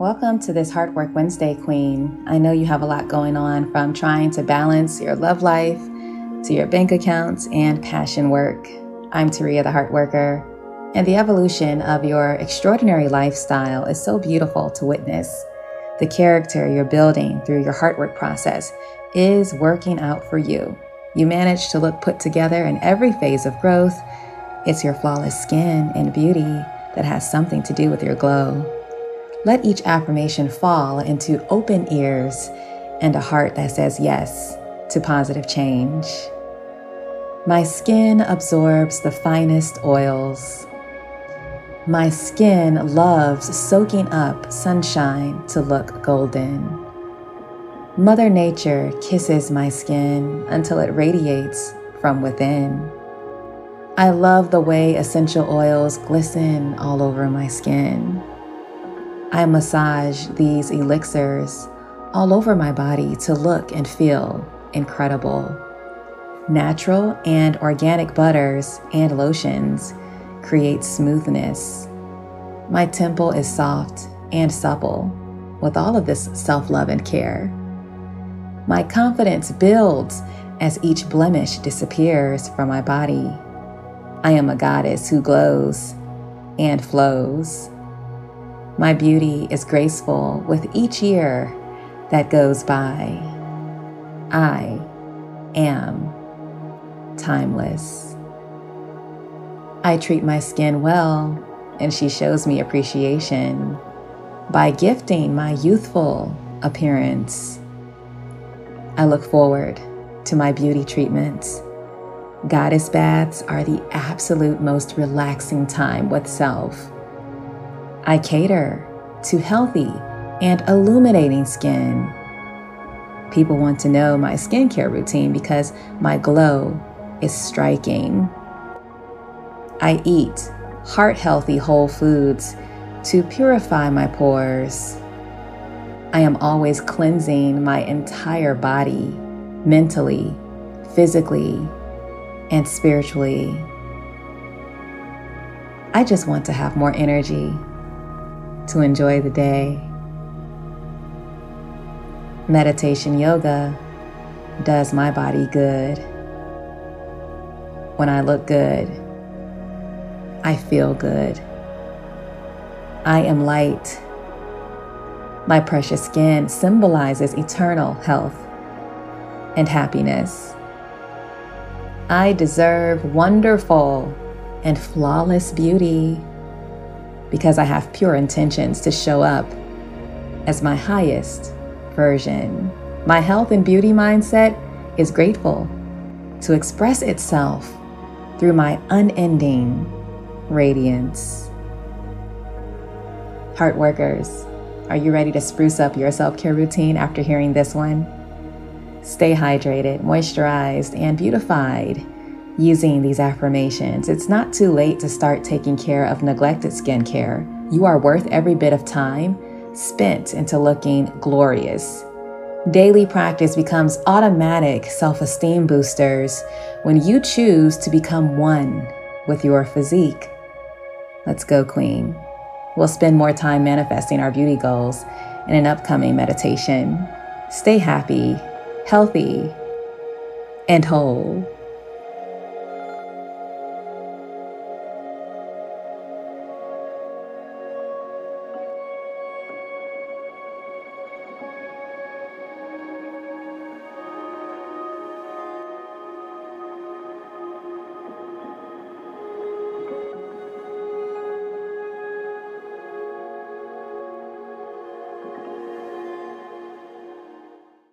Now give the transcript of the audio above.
Welcome to this Heart Work Wednesday, Queen. I know you have a lot going on from trying to balance your love life to your bank accounts and passion work. I'm Teria, the Heart Worker, and the evolution of your extraordinary lifestyle is so beautiful to witness. The character you're building through your heart work process is working out for you. You manage to look put together in every phase of growth. It's your flawless skin and beauty that has something to do with your glow. Let each affirmation fall into open ears and a heart that says yes to positive change. My skin absorbs the finest oils. My skin loves soaking up sunshine to look golden. Mother Nature kisses my skin until it radiates from within. I love the way essential oils glisten all over my skin. I massage these elixirs all over my body to look and feel incredible. Natural and organic butters and lotions create smoothness. My temple is soft and supple with all of this self love and care. My confidence builds as each blemish disappears from my body. I am a goddess who glows and flows. My beauty is graceful with each year that goes by. I am timeless. I treat my skin well, and she shows me appreciation by gifting my youthful appearance. I look forward to my beauty treatments. Goddess baths are the absolute most relaxing time with self. I cater to healthy and illuminating skin. People want to know my skincare routine because my glow is striking. I eat heart healthy whole foods to purify my pores. I am always cleansing my entire body, mentally, physically, and spiritually. I just want to have more energy to enjoy the day. Meditation yoga does my body good. When I look good, I feel good. I am light. My precious skin symbolizes eternal health and happiness. I deserve wonderful and flawless beauty because I have pure intentions to show up as my highest version. My health and beauty mindset is grateful to express itself through my unending radiance. Heart workers, are you ready to spruce up your self care routine after hearing this one? Stay hydrated, moisturized, and beautified using these affirmations. It's not too late to start taking care of neglected skincare. You are worth every bit of time spent into looking glorious. Daily practice becomes automatic self esteem boosters when you choose to become one with your physique. Let's go, Queen. We'll spend more time manifesting our beauty goals in an upcoming meditation. Stay happy, healthy, and whole.